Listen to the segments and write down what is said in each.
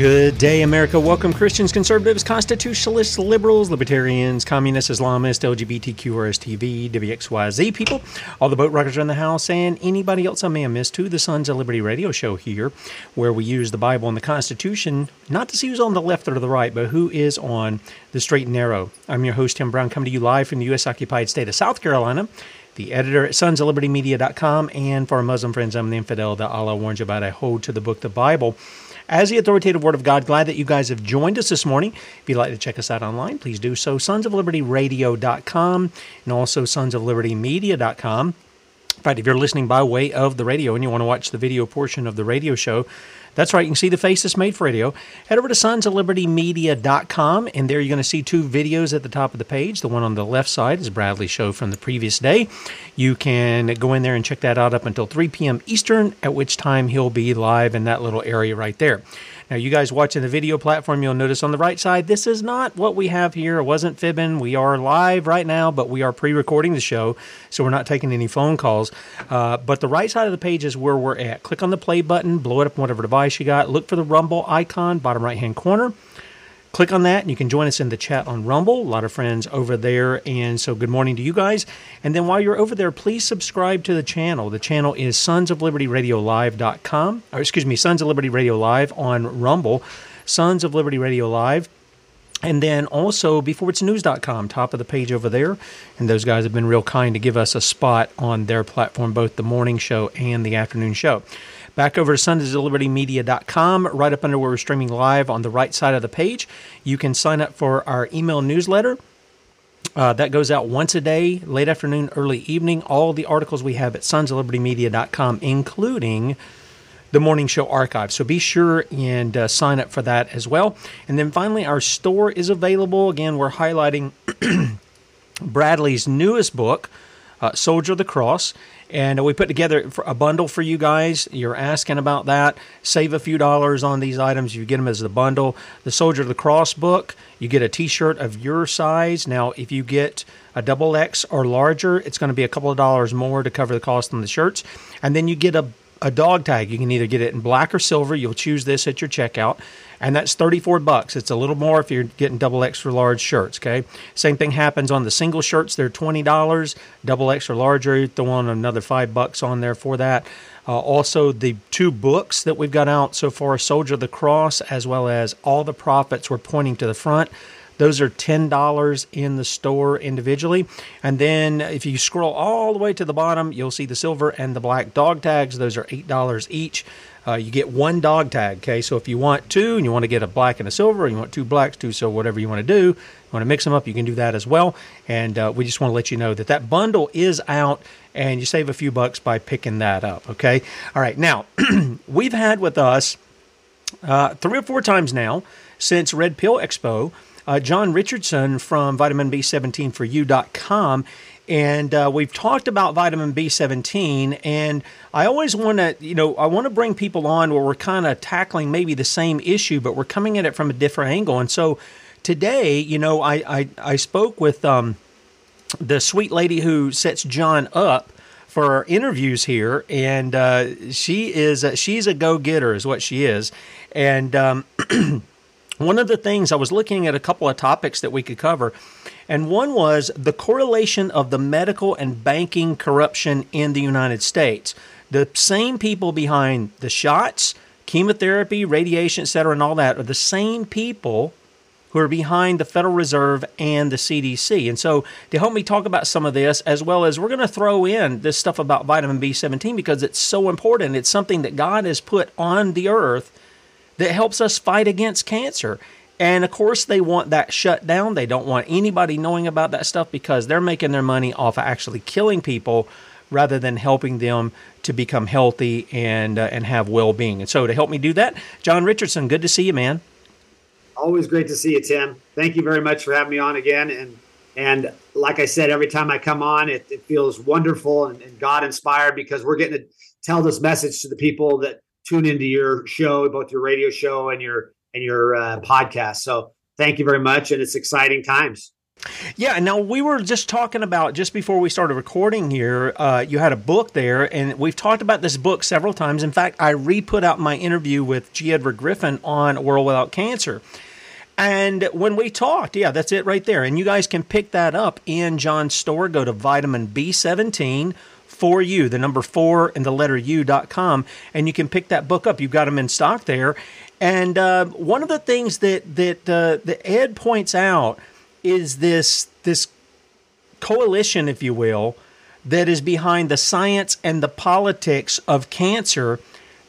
Good day, America. Welcome, Christians, conservatives, constitutionalists, liberals, libertarians, communists, Islamists, LGBTQ, RSTV, WXYZ people, all the boat rockers around the house, and anybody else I may have missed to the Sons of Liberty radio show here, where we use the Bible and the Constitution not to see who's on the left or the right, but who is on the straight and narrow. I'm your host, Tim Brown, coming to you live from the U.S. occupied state of South Carolina the editor at sons of sonsoflibertymedia.com, and for our Muslim friends, I'm the infidel that Allah warns you about. I hold to the book, the Bible as the authoritative Word of God. Glad that you guys have joined us this morning. If you'd like to check us out online, please do so. Sons of Liberty Radio.com and also Sons of Liberty Media.com. In fact, if you're listening by way of the radio and you want to watch the video portion of the radio show, that's right. You can see the face that's made for radio. Head over to sonsoflibertymedia.com, and there you're going to see two videos at the top of the page. The one on the left side is Bradley's show from the previous day. You can go in there and check that out up until 3 p.m. Eastern, at which time he'll be live in that little area right there. Now, you guys watching the video platform, you'll notice on the right side, this is not what we have here. It wasn't fibbing. We are live right now, but we are pre recording the show, so we're not taking any phone calls. Uh, but the right side of the page is where we're at. Click on the play button, blow it up on whatever device you got. Look for the Rumble icon, bottom right hand corner. Click on that and you can join us in the chat on Rumble. A lot of friends over there. And so, good morning to you guys. And then, while you're over there, please subscribe to the channel. The channel is Sons of Liberty Radio Live.com, or excuse me, Sons of Liberty Radio Live on Rumble, Sons of Liberty Radio Live. And then also beforeitsnews.com, top of the page over there. And those guys have been real kind to give us a spot on their platform, both the morning show and the afternoon show. Back over to sonsoflibertymedia.com, right up under where we're streaming live on the right side of the page. You can sign up for our email newsletter. Uh, that goes out once a day, late afternoon, early evening. All the articles we have at sonsoflibertymedia.com, including the morning show archive. So be sure and uh, sign up for that as well. And then finally, our store is available. Again, we're highlighting Bradley's newest book, uh, Soldier of the Cross. And we put together a bundle for you guys. You're asking about that. Save a few dollars on these items. You get them as the bundle. The Soldier of the Cross book, you get a t shirt of your size. Now, if you get a double X or larger, it's going to be a couple of dollars more to cover the cost on the shirts. And then you get a a dog tag. You can either get it in black or silver. You'll choose this at your checkout, and that's 34 bucks. It's a little more if you're getting double extra large shirts, okay? Same thing happens on the single shirts. They're $20. Double extra larger, You throw on another 5 bucks on there for that. Uh, also, the two books that we've got out so far, Soldier of the Cross, as well as All the Prophets, we're pointing to the front. Those are $10 in the store individually. And then if you scroll all the way to the bottom, you'll see the silver and the black dog tags. Those are $8 each. Uh, you get one dog tag. Okay, so if you want two and you want to get a black and a silver, you want two blacks, two so whatever you want to do, you want to mix them up, you can do that as well. And uh, we just want to let you know that that bundle is out, and you save a few bucks by picking that up. Okay, all right. Now we've had with us uh, three or four times now since Red Pill Expo uh, John Richardson from vitamin B17 for you.com. And uh, we've talked about vitamin B17, and I always want to, you know, I want to bring people on where we're kind of tackling maybe the same issue, but we're coming at it from a different angle. And so today, you know, I I, I spoke with um, the sweet lady who sets John up for our interviews here, and uh, she is a, she's a go getter, is what she is, and um, One of the things I was looking at a couple of topics that we could cover, and one was the correlation of the medical and banking corruption in the United States. The same people behind the shots, chemotherapy, radiation, et cetera, and all that are the same people who are behind the Federal Reserve and the CDC. And so, to help me talk about some of this, as well as we're going to throw in this stuff about vitamin B17 because it's so important. It's something that God has put on the earth that helps us fight against cancer. And of course, they want that shut down. They don't want anybody knowing about that stuff because they're making their money off of actually killing people rather than helping them to become healthy and uh, and have well being. And so, to help me do that, John Richardson, good to see you, man. Always great to see you, Tim. Thank you very much for having me on again. And and like I said, every time I come on, it, it feels wonderful and, and God inspired because we're getting to tell this message to the people that tune into your show, both your radio show and your and your uh, podcast. So thank you very much, and it's exciting times. Yeah, now we were just talking about just before we started recording here. Uh, you had a book there, and we've talked about this book several times. In fact, I re put out my interview with G. Edward Griffin on A World Without Cancer. And when we talked, yeah, that's it right there. And you guys can pick that up in John's store. Go to vitamin B17 for you, the number four and the letter U.com, and you can pick that book up. You've got them in stock there. And uh, one of the things that that uh, Ed points out is this this coalition, if you will, that is behind the science and the politics of cancer.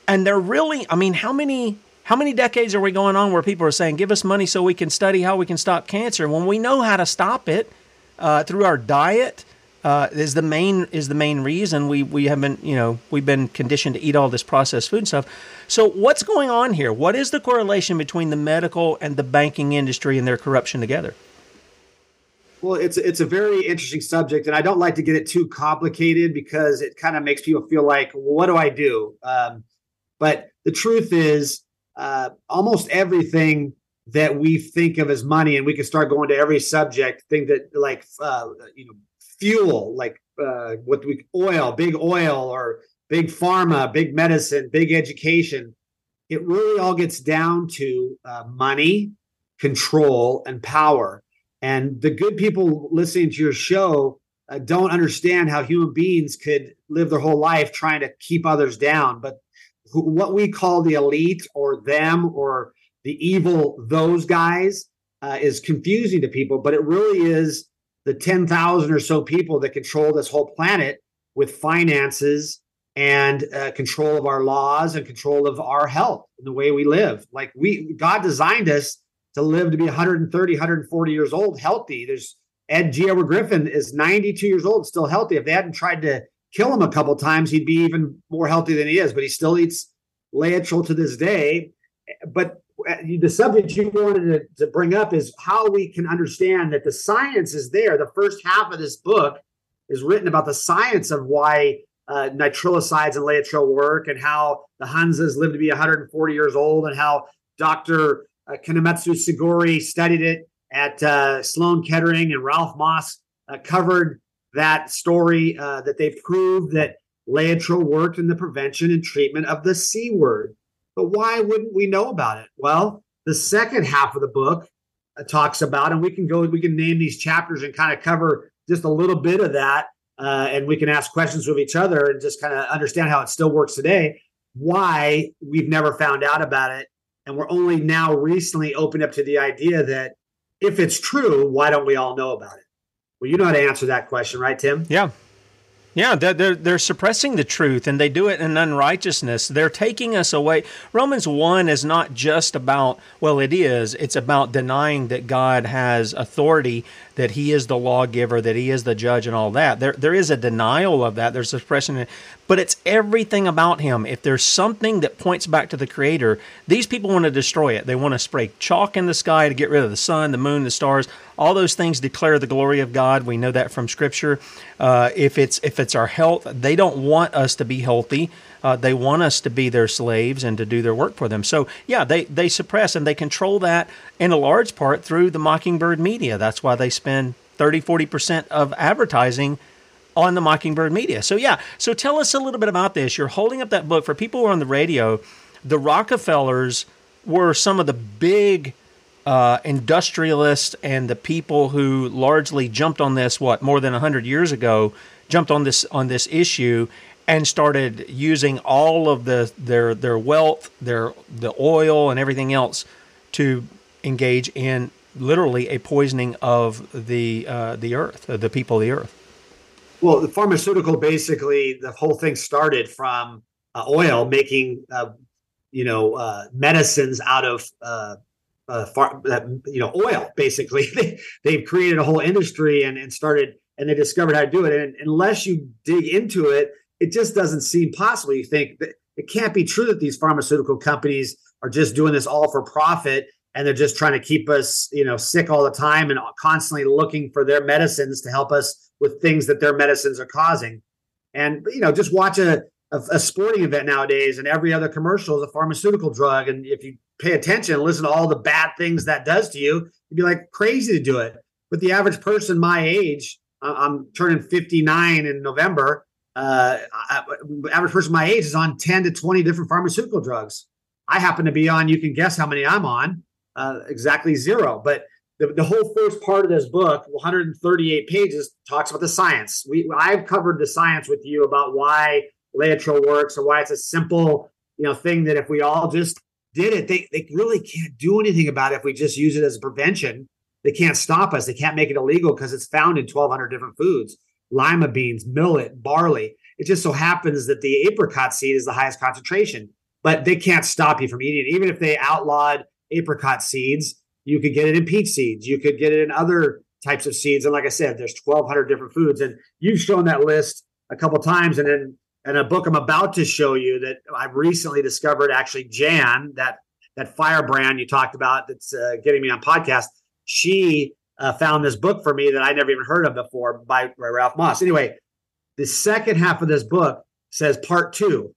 And they're really, I mean, how many how many decades are we going on where people are saying, give us money so we can study how we can stop cancer when we know how to stop it uh, through our diet? Uh, is the main is the main reason we we haven't you know we've been conditioned to eat all this processed food and stuff. So what's going on here? What is the correlation between the medical and the banking industry and their corruption together? Well, it's it's a very interesting subject, and I don't like to get it too complicated because it kind of makes people feel like, well, what do I do? Um, but the truth is, uh, almost everything that we think of as money, and we can start going to every subject, think that like uh, you know fuel, like uh, what we oil, big oil, or big pharma, big medicine, big education. It really all gets down to uh, money, control, and power. And the good people listening to your show uh, don't understand how human beings could live their whole life trying to keep others down. But what we call the elite or them or the evil those guys uh, is confusing to people, but it really is the 10,000 or so people that control this whole planet with finances and uh, control of our laws and control of our health and the way we live. Like we, God designed us to live to be 130, 140 years old, healthy. There's Ed G. Edward Griffin is 92 years old, still healthy. If they hadn't tried to kill him a couple times, he'd be even more healthy than he is. But he still eats Laetrile to this day. But the subject you wanted to, to bring up is how we can understand that the science is there. The first half of this book is written about the science of why uh, nitrilosides and Laetrile work and how the Hunzas live to be 140 years old and how Dr. Uh, Sugiura studied it at uh, Sloan Kettering and Ralph Moss uh, covered that story uh, that they proved that Laetrile worked in the prevention and treatment of the C word. But why wouldn't we know about it? Well, the second half of the book uh, talks about, and we can go, we can name these chapters and kind of cover just a little bit of that. Uh, and we can ask questions of each other and just kind of understand how it still works today. Why we've never found out about it. And we're only now recently opened up to the idea that if it's true, why don't we all know about it? Well, you know how to answer that question, right, Tim? Yeah. Yeah, they're, they're suppressing the truth and they do it in unrighteousness. They're taking us away. Romans 1 is not just about, well, it is, it's about denying that God has authority, that He is the lawgiver, that He is the judge, and all that. There, there is a denial of that. There's suppression, but it's everything about Him. If there's something that points back to the Creator, these people want to destroy it. They want to spray chalk in the sky to get rid of the sun, the moon, the stars. All those things declare the glory of God. We know that from Scripture. Uh, if it's if it's our health, they don't want us to be healthy. Uh, they want us to be their slaves and to do their work for them. So yeah, they they suppress and they control that in a large part through the Mockingbird media. That's why they spend 30, 40 percent of advertising on the Mockingbird media. So yeah, so tell us a little bit about this. You're holding up that book for people who are on the radio. The Rockefellers were some of the big uh, industrialists and the people who largely jumped on this what more than 100 years ago jumped on this on this issue and started using all of the their their wealth, their the oil and everything else to engage in literally a poisoning of the uh, the earth, the people of the earth. Well, the pharmaceutical basically the whole thing started from uh, oil making uh, you know uh, medicines out of uh, uh, far, you know oil. Basically, they they've created a whole industry and, and started and they discovered how to do it. And unless you dig into it, it just doesn't seem possible. You think that it can't be true that these pharmaceutical companies are just doing this all for profit and they're just trying to keep us you know sick all the time and constantly looking for their medicines to help us with things that their medicines are causing and you know just watch a, a, a sporting event nowadays and every other commercial is a pharmaceutical drug and if you pay attention and listen to all the bad things that does to you you'd be like crazy to do it but the average person my age i'm turning 59 in november uh, average person my age is on 10 to 20 different pharmaceutical drugs i happen to be on you can guess how many i'm on uh, exactly zero. But the, the whole first part of this book, 138 pages, talks about the science. We I've covered the science with you about why Laetrile works and why it's a simple, you know, thing that if we all just did it, they, they really can't do anything about it if we just use it as a prevention. They can't stop us. They can't make it illegal because it's found in 1,200 different foods lima beans, millet, barley. It just so happens that the apricot seed is the highest concentration, but they can't stop you from eating it. Even if they outlawed apricot seeds. You could get it in peach seeds. You could get it in other types of seeds. And like I said, there's 1,200 different foods. And you've shown that list a couple times. And then in a book I'm about to show you that I've recently discovered, actually, Jan, that that firebrand you talked about that's uh, getting me on podcast, she uh, found this book for me that I never even heard of before by, by Ralph Moss. Anyway, the second half of this book says part two.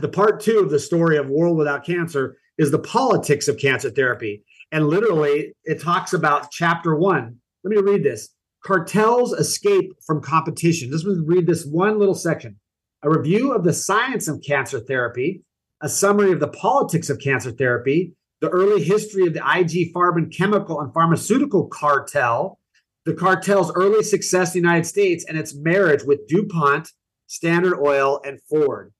The part two of the story of World Without Cancer is the politics of cancer therapy. And literally, it talks about chapter one. Let me read this Cartels Escape from Competition. Just read this one little section. A review of the science of cancer therapy, a summary of the politics of cancer therapy, the early history of the IG Farben chemical and pharmaceutical cartel, the cartel's early success in the United States, and its marriage with DuPont, Standard Oil, and Ford.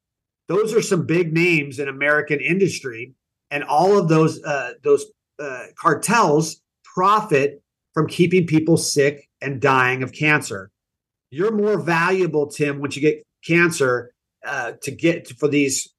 Those are some big names in American industry and all of those uh, those uh, cartels profit from keeping people sick and dying of cancer. You're more valuable, Tim, once you get cancer uh, to get for these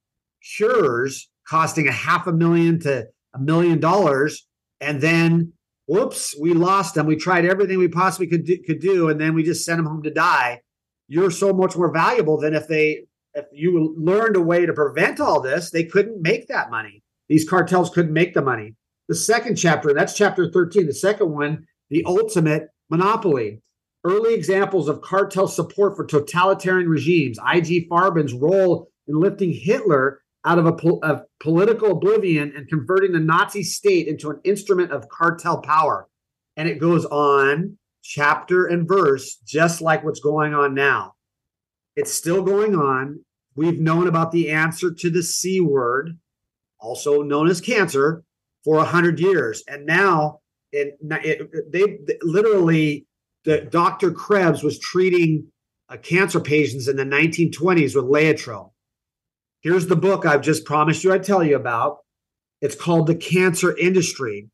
cures costing a half a million to a million dollars, and then whoops, we lost them. We tried everything we possibly could do, could do, and then we just sent them home to die. You're so much more valuable than if they if you learned a way to prevent all this, they couldn't make that money. These cartels couldn't make the money. The second chapter, that's chapter 13. The second one, the ultimate monopoly. Early examples of cartel support for totalitarian regimes. I.G. Farben's role in lifting Hitler out of a of political oblivion and converting the Nazi state into an instrument of cartel power. And it goes on chapter and verse, just like what's going on now. It's still going on. We've known about the answer to the C word also known as cancer, for a hundred years, and now it, it, they literally the Dr. Krebs was treating uh, cancer patients in the 1920s with Laetrile. Here's the book I've just promised you I'd tell you about. It's called The Cancer Industry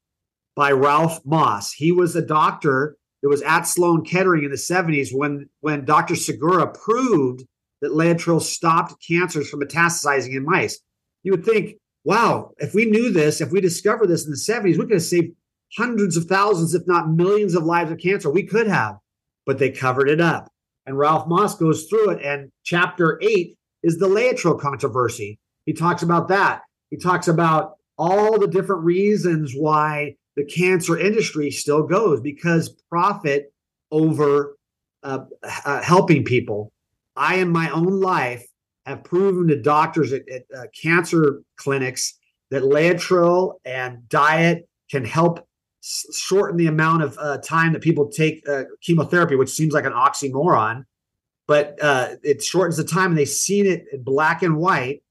by Ralph Moss. He was a doctor that was at Sloan Kettering in the 70s when, when Dr. Sugiura proved that Laetrile stopped cancers from metastasizing in mice. You would think wow, if we knew this, if we discovered this in the 70s, we could have saved hundreds of thousands, if not millions of lives of cancer. We could have, but they covered it up. And Ralph Moss goes through it. And chapter eight is the Laetrile controversy. He talks about that. He talks about all the different reasons why the cancer industry still goes because profit over uh, uh, helping people. I, in my own life, have proven to doctors at, at uh, cancer clinics that Laetrile and diet can help shorten the amount of uh, time that people take uh, chemotherapy, which seems like an oxymoron, but uh, it shortens the time. And they've seen it in black and white,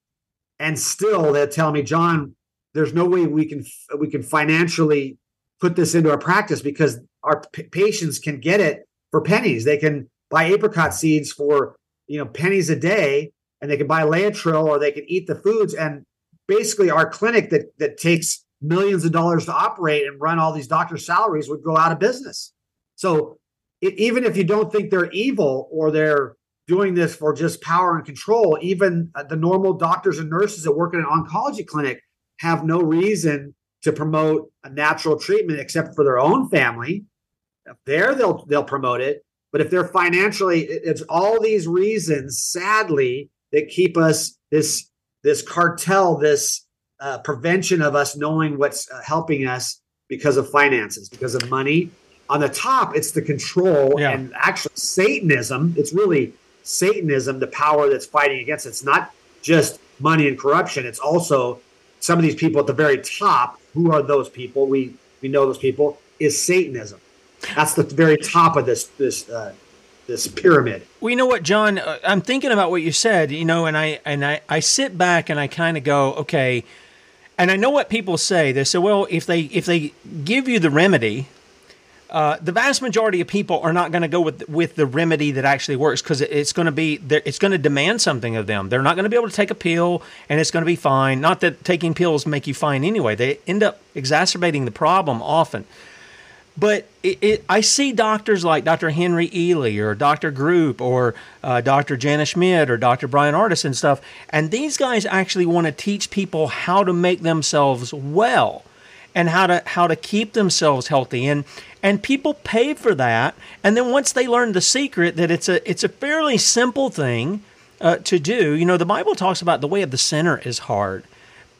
and still they're telling me, John, there's no way we can we can financially put this into our practice because our p- patients can get it for pennies. They can buy apricot seeds for you know pennies a day and they can buy Laetrile or they can eat the foods and basically our clinic that that takes millions of dollars to operate and run all these doctors salaries would go out of business. So it, even if you don't think they're evil or they're doing this for just power and control even uh, the normal doctors and nurses that work in an oncology clinic have no reason to promote a natural treatment except for their own family. There they'll they'll promote it but if they're financially it's all these reasons sadly that keep us this this cartel, this uh, prevention of us knowing what's uh, helping us because of finances, because of money. On the top, it's the control yeah. and actually Satanism. It's really Satanism, the power that's fighting against. It. It's not just money and corruption. It's also some of these people at the very top. Who are those people? We we know those people. Is Satanism? That's the very top of this this uh, this pyramid. Well, you know what, John? Uh, I'm thinking about what you said. You know, and I and I, I sit back and I kind of go, okay. And I know what people say. They say, well, if they if they give you the remedy, uh, the vast majority of people are not going to go with with the remedy that actually works because it's going to be it's going to demand something of them. They're not going to be able to take a pill and it's going to be fine. Not that taking pills make you fine anyway. They end up exacerbating the problem often. But it, it, I see doctors like Dr. Henry Ealy or Dr. Group or uh, Dr. Jana Schmidt or Dr. Bryan Ardis and stuff, and these guys actually want to teach people how to make themselves well and how to how to keep themselves healthy and and people pay for that and then once they learn the secret that it's a it's a fairly simple thing uh, to do you know the bible talks about the way of the sinner is hard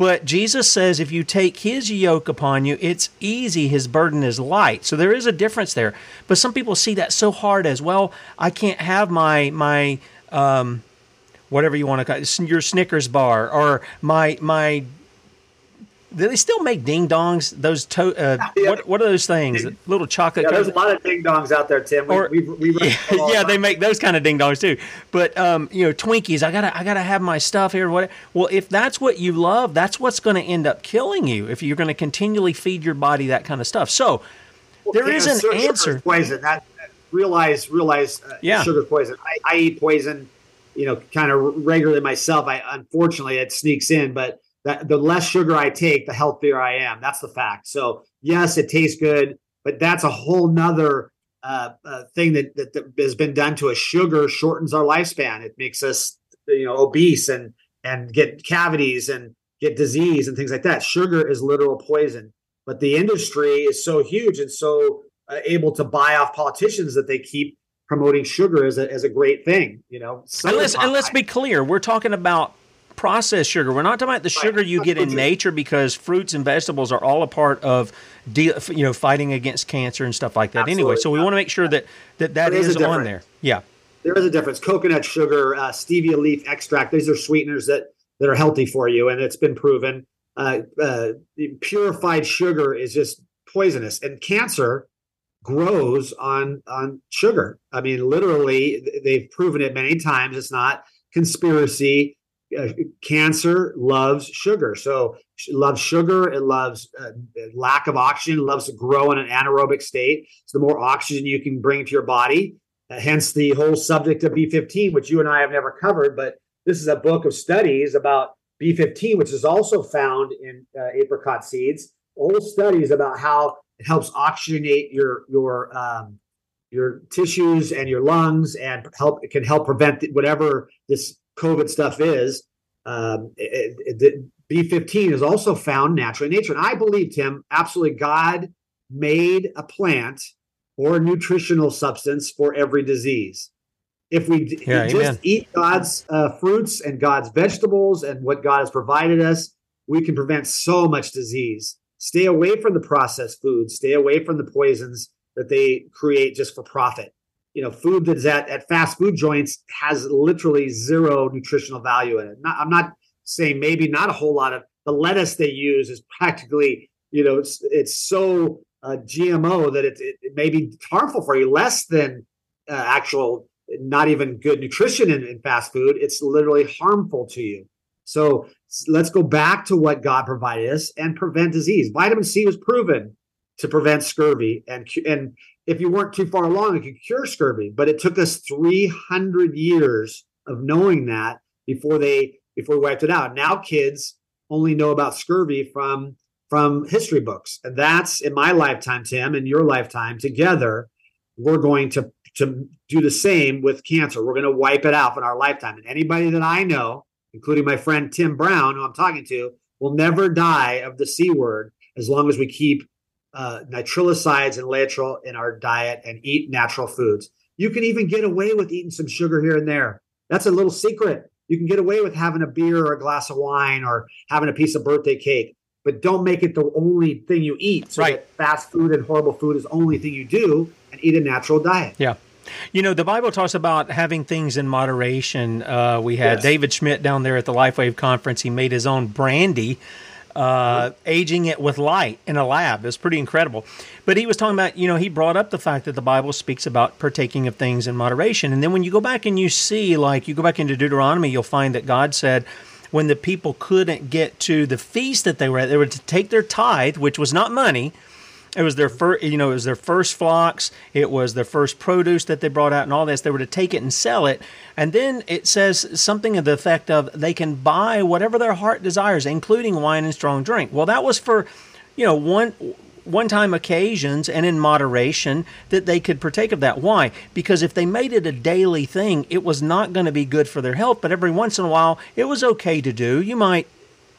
but Jesus says if you take his yoke upon you, it's easy, his burden is light. So there is a difference there. But some people see that so hard as well, I can't have my my um, whatever you want to call it, your Snickers bar or my my do they still make ding dongs? Those to, uh, yeah. what what are those things? Ding. Little chocolate. Yeah, there's a lot of ding dongs out there, Tim. We, or, we, we, yeah, yeah they make those kind of ding dongs too. But um, you know, Twinkies. I gotta I gotta have my stuff here. What? Well, if that's what you love, that's what's going to end up killing you. If you're going to continually feed your body that kind of stuff. So well, there is an answer. Poison. That, realize realize. Uh, yeah. Sugar poison. I, I eat poison. You know, kind of regularly myself. I unfortunately it sneaks in, but that the less sugar I take, the healthier I am. That's the fact. So yes, it tastes good, but that's a whole nother uh, uh, thing that, that, that has been done to us. Sugar shortens our lifespan. It makes us, you know, obese and and get cavities and get disease and things like that. Sugar is literal poison. But the industry is so huge and so uh, able to buy off politicians that they keep promoting sugar as a, as a great thing. You know, and let's, and let's be clear, we're talking about processed sugar. We're not talking about the sugar you get in nature because fruits and vegetables are all a part of de- you know fighting against cancer and stuff like that. Absolutely. Anyway, so we want to make sure that that that is, is on there. Yeah, there is a difference. Coconut sugar, uh, stevia leaf extract; these are sweeteners that that are healthy for you, and it's been proven. Uh, uh, purified sugar is just poisonous, and cancer grows on on sugar. I mean, literally, they've proven it many times. It's not conspiracy uh, cancer loves sugar. So it loves sugar. It loves uh, lack of oxygen. It loves to grow in an anaerobic state. So the more oxygen you can bring to your body, uh, hence the whole subject of B15, which you and I have never covered. But this is a book of studies about B15, which is also found in uh, apricot seeds. Old studies about how it helps oxygenate your your um, your tissues and your lungs, and help it can help prevent whatever this COVID stuff is. Um, it, it, B15 is also found naturally in nature. And I believe, Tim, absolutely God made a plant or a nutritional substance for every disease. If we yeah, just eat God's uh, fruits and God's vegetables and what God has provided us, we can prevent so much disease. Stay away from the processed foods, stay away from the poisons that they create just for profit you know, food that's at, at fast food joints has literally zero nutritional value in it. Not, I'm not saying maybe not a whole lot of the lettuce they use is practically, you know, it's it's so uh, GMO that it, it, it, may be harmful for you, less than uh, actual, not even good nutrition in, in fast food. It's literally harmful to you. So let's go back to what God provided us and prevent disease. Vitamin C was proven to prevent scurvy and and if you weren't too far along, it could cure scurvy. But it took us 300 years of knowing that before they before we wiped it out. Now kids only know about scurvy from from history books. And that's in my lifetime, Tim, in your lifetime, together, we're going to to do the same with cancer. We're going to wipe it out in our lifetime. And anybody that I know, including my friend Tim Brown, who I'm talking to, will never die of the C word as long as we keep uh, nitrilosides and laetrile in our diet and eat natural foods. You can even get away with eating some sugar here and there. That's a little secret. You can get away with having a beer or a glass of wine or having a piece of birthday cake, but don't make it the only thing you eat. So right. fast food and horrible food is the only thing you do and eat a natural diet. Yeah. You know, the Bible talks about having things in moderation. Uh, we had yes. David Schmidt down there at the LifeWave conference. He made his own brandy, uh, aging it with light in a lab. It was pretty incredible. But he was talking about, you know, he brought up the fact that the Bible speaks about partaking of things in moderation. And then when you go back and you see, like, you go back into Deuteronomy, you'll find that God said, when the people couldn't get to the feast that they were at, they were to take their tithe, which was not money, it was their first, you know, it was their first flocks. It was their first produce that they brought out, and all this. They were to take it and sell it, and then it says something of the effect of they can buy whatever their heart desires, including wine and strong drink. Well, that was for, you know, one one time occasions and in moderation that they could partake of that. Why? Because if they made it a daily thing, it was not going to be good for their health, but every once in a while it was okay to do. You might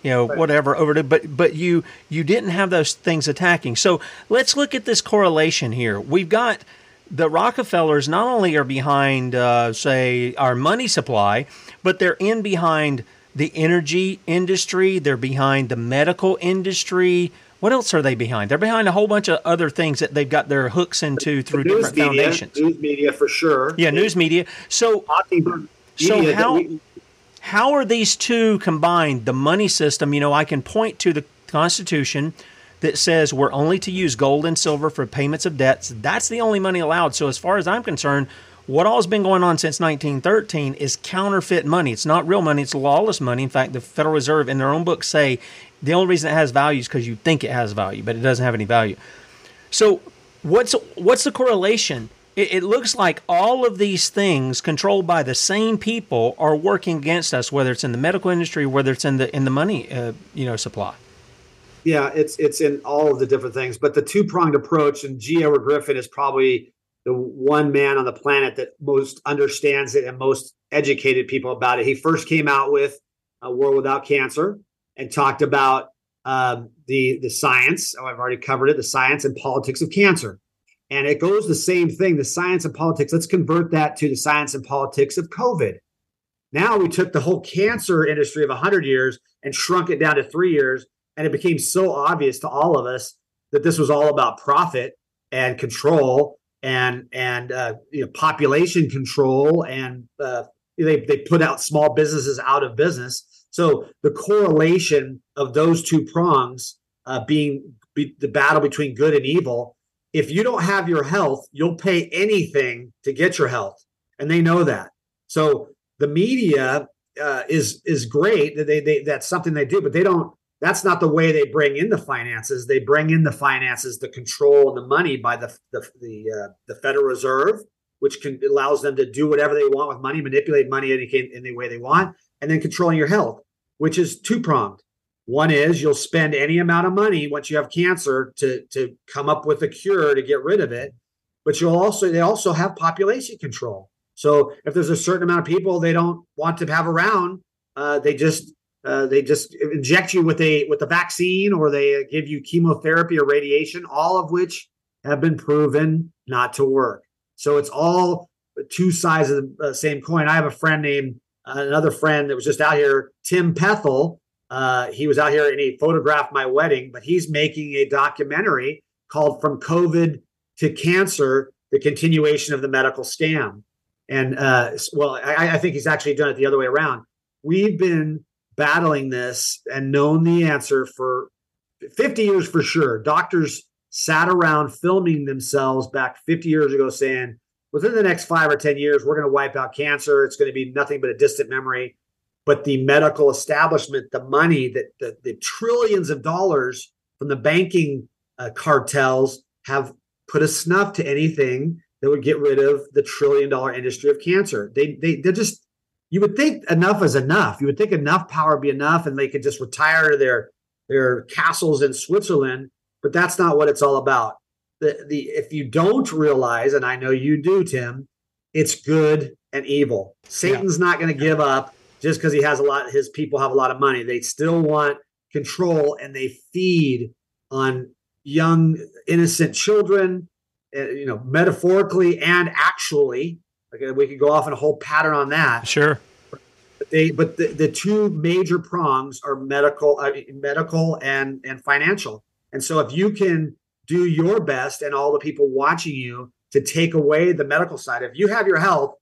you know whatever over to but but you you didn't have those things attacking so let's look at this correlation here we've got the rockefellers not only are behind uh, say our money supply but they're in behind the energy industry they're behind the medical industry what else are they behind? They're behind a whole bunch of other things that they've got their hooks into through different media, foundations. News media for sure. Yeah, news media. So, so how we, how are these two combined? The money system, you know, I can point to the Constitution that says we're only to use gold and silver for payments of debts. That's the only money allowed. So, as far as I'm concerned, what all's been going on since 1913 is counterfeit money. It's not real money, it's lawless money. In fact, the Federal Reserve, in their own book, say the only reason it has value is because you think it has value, but it doesn't have any value. So, what's what's the correlation it, it looks like all of these things controlled by the same people are working against us, whether it's in the medical industry, whether it's in the in the money, uh, you know, supply. Yeah, it's it's in all of the different things, but the two pronged approach, and G. Edward Griffin is probably the one man on the planet that most understands it and most educated people about it. He first came out with a World Without Cancer and talked about um, the the science. Oh, I've already covered it. The science and politics of cancer. And it goes the same thing the science and politics. Let's convert that to the science and politics of COVID. Now we took the whole cancer industry of 100 years and shrunk it down to three years. And it became so obvious to all of us that this was all about profit and control and and uh, you know, population control and uh, they, they put out small businesses out of business. So the correlation of those two prongs uh, being be, the battle between good and evil if you don't have your health, you'll pay anything to get your health, and they know that. So the media uh, is is great. They, they that's something they do, but they don't. That's not the way they bring in the finances. They bring in the finances, the control and the money by the the the, uh, the Federal Reserve, which can allows them to do whatever they want with money, manipulate money any any way they want, and then controlling your health, which is two pronged. One is you'll spend any amount of money once you have cancer to to come up with a cure to get rid of it, but you'll also they also have population control. So if there's a certain amount of people they don't want to have around, uh, they just uh, they just inject you with a with a vaccine or they give you chemotherapy or radiation, all of which have been proven not to work. So it's all two sides of the uh, same coin. I have a friend named uh, another friend that was just out here, Tim Pethel, uh, he was out here and he photographed my wedding, but he's making a documentary called From COVID to Cancer The Continuation of the Medical Scam. And uh, well, I, I think he's actually done it the other way around. We've been battling this and known the answer for 50 years for sure. Doctors sat around filming themselves back 50 years ago saying, within the next five or 10 years, we're going to wipe out cancer. It's going to be nothing but a distant memory but the medical establishment, the money that the, the trillions of dollars from the banking uh, cartels have put a snuff to anything that would get rid of the trillion dollar industry of cancer. They, they, they're just, you would think enough is enough. You would think enough power would be enough, and they could just retire to their their castles in Switzerland. But that's not what it's all about. The the if you don't realize, and I know you do, Tim, it's good and evil. Satan's yeah. not going to give up just because he has a lot. His people have a lot of money. They still want control, and they feed on young innocent children. Uh, you know, metaphorically and actually Okay, we could go off in a whole pattern on that. Sure. But they, but the, the two major prongs are medical, uh, medical and and financial. And so, if you can do your best, and all the people watching you to take away the medical side, if you have your health,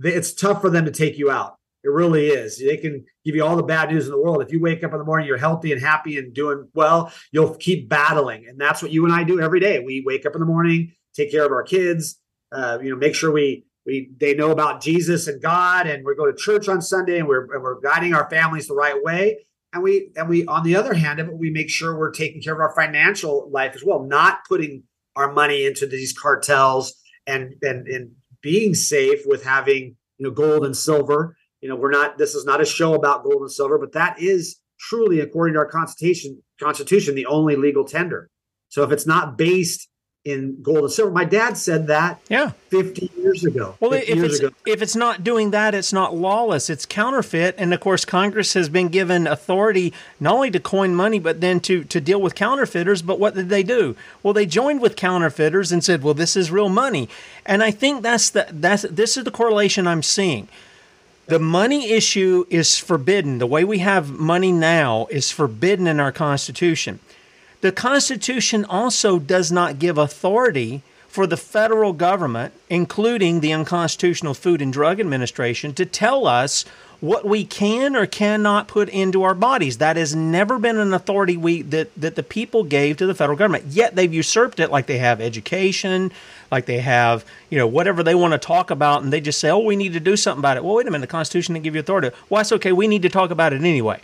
it's tough for them to take you out. It really is. They can give you all the bad news in the world. If you wake up in the morning, you're healthy and happy and doing well, you'll keep battling. And that's what you and I do every day. We wake up in the morning, take care of our kids, uh, you know, make sure we we they know about Jesus and God, and we go to church on Sunday, and we're and we're guiding our families the right way. And we and we on the other hand of it, we make sure we're taking care of our financial life as well, not putting our money into these cartels and and and being safe with having you know gold and silver. You know, we're not. This is not a show about gold and silver, but that is truly, according to our constitution, constitution, the only legal tender. So if it's not based in gold and silver. My dad said that yeah. 50 years ago. Well, if it's, ago. if it's not doing that, it's not lawless, it's counterfeit. And of course, Congress has been given authority not only to coin money, but then to, to deal with counterfeiters. But what did they do? Well, they joined with counterfeiters and said, well, this is real money. And I think that's the, that's, this is the correlation I'm seeing. The money issue is forbidden. The way we have money now is forbidden in our Constitution. The Constitution also does not give authority for the federal government, including the unconstitutional Food and Drug Administration, to tell us what we can or cannot put into our bodies. That has never been an authority we that, that the people gave to the federal government. Yet they've usurped it like they have education, like they have, you know, whatever they want to talk about, and they just say, Oh, we need to do something about it. Well, wait a minute, the Constitution didn't give you authority. Well, that's okay, we need to talk about it anyway.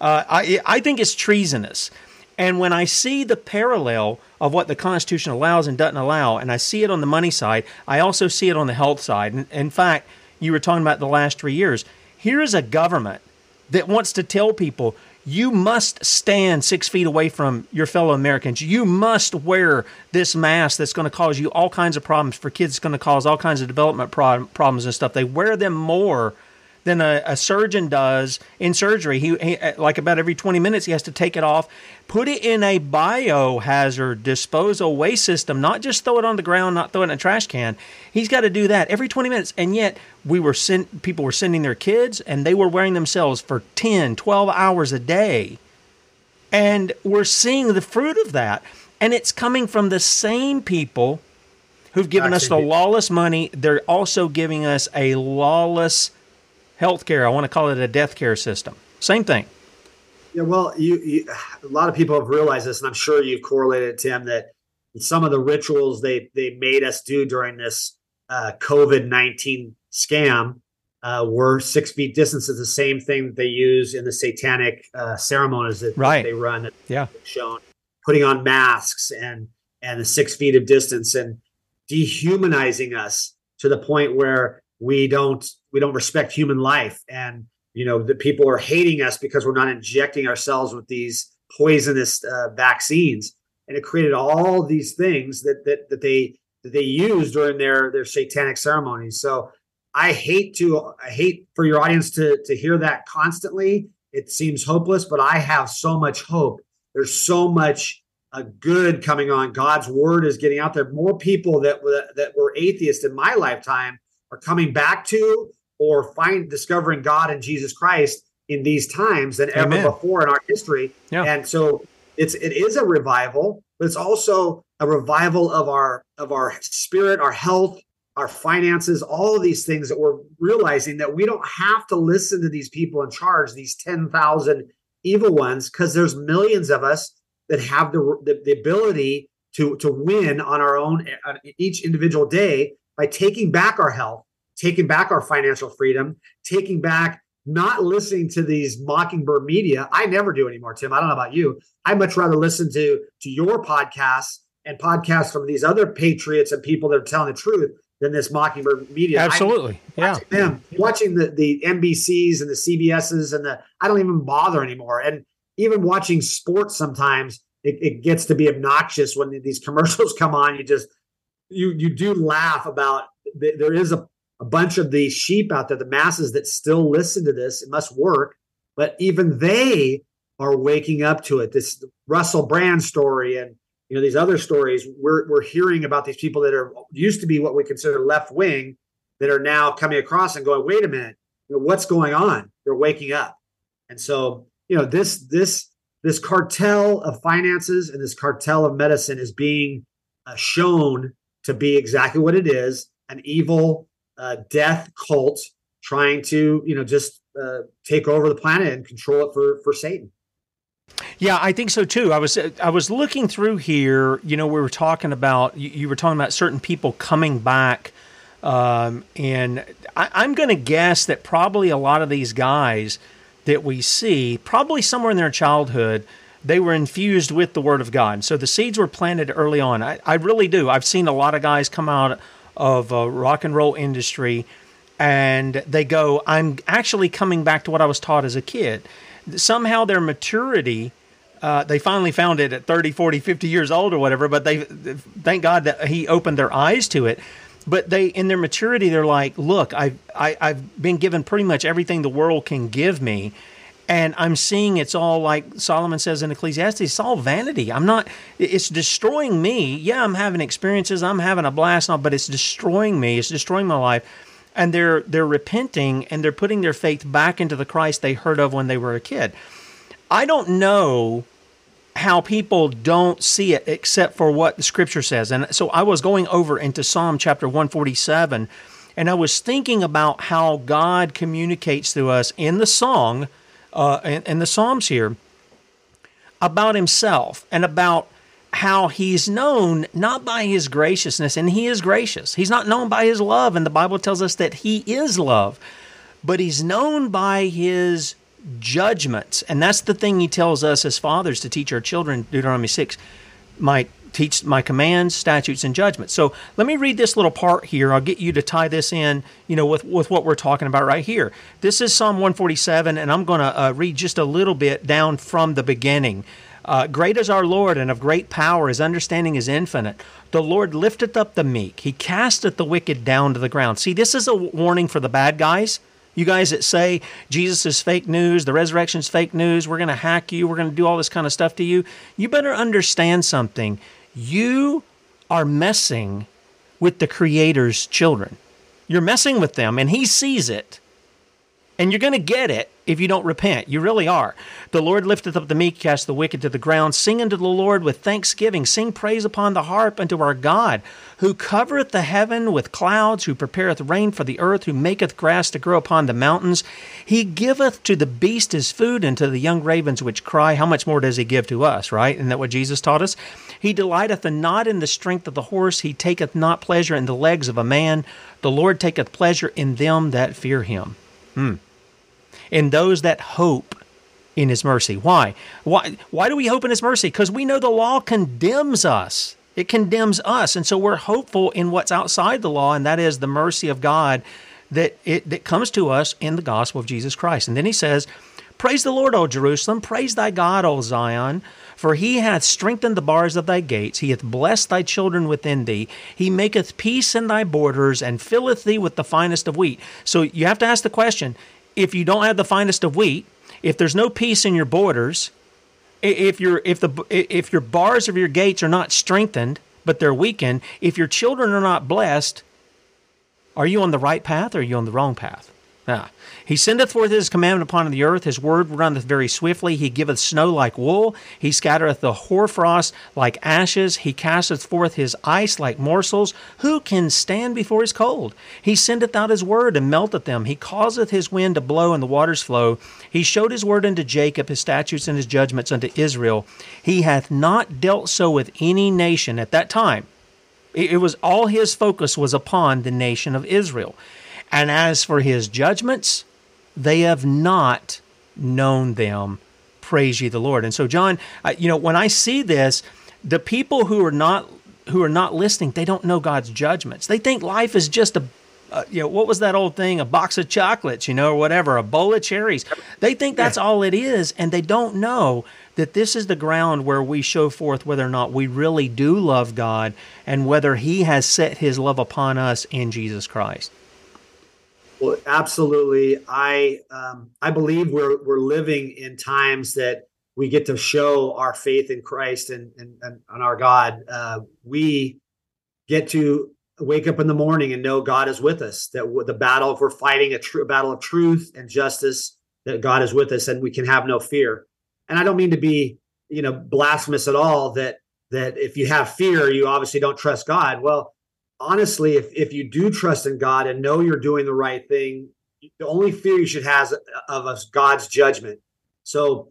Uh, I, I think it's treasonous. And when I see the parallel of what the Constitution allows and doesn't allow, and I see it on the money side, I also see it on the health side. In fact, you were talking about the last three years. Here is a government that wants to tell people you must stand six feet away from your fellow Americans. You must wear this mask that's going to cause you all kinds of problems. For kids, it's going to cause all kinds of development problems and stuff. They wear them more than a, a surgeon does in surgery. He, he, like about every 20 minutes he has to take it off, put it in a biohazard disposal waste system, not just throw it on the ground, not throw it in a trash can. He's got to do that every 20 minutes. And yet we were sent, people were sending their kids and they were wearing themselves for 10, 12 hours a day. And we're seeing the fruit of that. And it's coming from the same people who've given us the lawless money. They're also giving us a lawless healthcare. I want to call it a death care system. Same thing. Yeah, well, you, you, a lot of people have realized this, and I'm sure you've correlated, it, Tim, that some of the rituals they they made us do during this uh, COVID nineteen scam uh, were six feet distance. Is the same thing that they use in the satanic uh, ceremonies that, right. they run. That yeah, shown putting on masks and and the six feet of distance and dehumanizing us to the point where we don't we don't respect human life. And you know the people are hating us because we're not injecting ourselves with these poisonous uh, vaccines. And it created all these things that that that they that they use during their their satanic ceremonies. So i hate to i hate for your audience to to hear that constantly. It seems hopeless but i have so much hope. There's so much uh, good coming on. God's word is getting out there. More people that that were atheists in my lifetime are coming back to or find discovering God and Jesus Christ in these times than Amen. ever before in our history. Yeah. And so it's it is a revival, but it's also a revival of our of our spirit, our health, our finances, all of these things that we're realizing that we don't have to listen to these people in charge, these 10,000 evil ones, because there's millions of us that have the, the, the ability to to win on our own uh, each individual day by taking back our health, taking back our financial freedom, taking back not listening to these mockingbird media. I never do anymore, Tim. I don't know about you. I much rather listen to to your podcasts and podcasts from these other patriots and people that are telling the truth than this Mockingbird media. Absolutely, I, yeah. Watching them watching the the NBCs and the CBSs and the I don't even bother anymore. And even watching sports sometimes it, it gets to be obnoxious when these commercials come on. You just you you do laugh about there is a, a bunch of the sheep out there, the masses that still listen to this. It must work, but even they are waking up to it. This Russell Brand story and you know these other stories we're we're hearing about these people that are used to be what we consider left wing that are now coming across and going wait a minute you know, what's going on they're waking up and so you know this this this cartel of finances and this cartel of medicine is being uh, shown to be exactly what it is an evil uh, death cult trying to you know just uh, take over the planet and control it for for satan yeah, I think so too. I was I was looking through here. You know, we were talking about you, you were talking about certain people coming back, um, and I, am going to guess that probably a lot of these guys that we see, probably somewhere in their childhood, they were infused with the Word of God. So the seeds were planted early on. I, I really do. I've seen a lot of guys come out of a rock and roll industry, and they go, "I'm actually coming back to what I was taught as a kid." somehow their maturity uh, they finally found it at 30 40 50 years old or whatever but they thank god that he opened their eyes to it but they in their maturity they're like look I've, I, I've been given pretty much everything the world can give me and i'm seeing it's all like solomon says in ecclesiastes it's all vanity. I'm not it's destroying me. Yeah i'm having experiences. I'm having a blast but it's destroying me. It's destroying my life. And they're they're repenting and they're putting their faith back into the Christ they heard of when they were a kid. I don't know how people don't see it except for what the scripture says. And so I was going over into Psalm chapter 147 and I was thinking about how God communicates to us in the song uh, in, in the Psalms here about himself and about how he's known not by his graciousness, and he is gracious. He's not known by his love, and the Bible tells us that he is love, but he's known by his judgments. And that's the thing he tells us as fathers to teach our children, Deuteronomy 6, my teach my commands, statutes, and judgments. So let me read this little part here. I'll get you to tie this in, you know, with, with what we're talking about right here. This is Psalm 147, and I'm going to uh, read just a little bit down from the beginning. Uh, great is our Lord, and of great power. His understanding is infinite. The Lord lifteth up the meek. He casteth the wicked down to the ground. See, this is a warning for the bad guys. You guys that say Jesus is fake news, the resurrection is fake news, we're going to hack you, we're going to do all this kind of stuff to you. You better understand something. You are messing with the Creator's children. You're messing with them, and He sees it. And you're going to get it if you don't repent. You really are. The Lord lifteth up the meek, cast the wicked to the ground. Sing unto the Lord with thanksgiving. Sing praise upon the harp unto our God, who covereth the heaven with clouds, who prepareth rain for the earth, who maketh grass to grow upon the mountains. He giveth to the beast his food, and to the young ravens which cry. How much more does he give to us, right? Isn't that what Jesus taught us? He delighteth not in the strength of the horse, he taketh not pleasure in the legs of a man. The Lord taketh pleasure in them that fear him. Hmm in those that hope in his mercy. Why? Why why do we hope in his mercy? Because we know the law condemns us. It condemns us. And so we're hopeful in what's outside the law, and that is the mercy of God that it that comes to us in the gospel of Jesus Christ. And then he says, Praise the Lord, O Jerusalem, praise thy God, O Zion. For he hath strengthened the bars of thy gates, he hath blessed thy children within thee. He maketh peace in thy borders, and filleth thee with the finest of wheat. So you have to ask the question if you don't have the finest of wheat, if there's no peace in your borders, if your if the if your bars of your gates are not strengthened but they're weakened, if your children are not blessed, are you on the right path or are you on the wrong path? Ah, he sendeth forth his commandment upon the earth. His word runneth very swiftly. He giveth snow like wool. He scattereth the hoarfrost like ashes. He casteth forth his ice like morsels. Who can stand before his cold? He sendeth out his word and melteth them. He causeth his wind to blow and the waters flow. He showed his word unto Jacob, his statutes and his judgments unto Israel. He hath not dealt so with any nation at that time. It was all his focus was upon the nation of Israel. And as for his judgments, they have not known them. Praise ye the Lord. And so, John, you know, when I see this, the people who are not who are not listening, they don't know God's judgments. They think life is just a uh, you know, what was that old thing? A box of chocolates, you know, or whatever, a bowl of cherries. They think that's all it is, and they don't know that this is the ground where we show forth whether or not we really do love God and whether He has set His love upon us in Jesus Christ. Well, absolutely. I um, I believe we're we're living in times that we get to show our faith in Christ and and, and on our God. Uh, we get to wake up in the morning and know God is with us. That the battle, if we're fighting a true battle of truth and justice, that God is with us, and we can have no fear. And I don't mean to be, you know, blasphemous at all. That that if you have fear, you obviously don't trust God. Well, honestly, if if you do trust in God and know you're doing the right thing, the only fear you should have of us God's judgment. So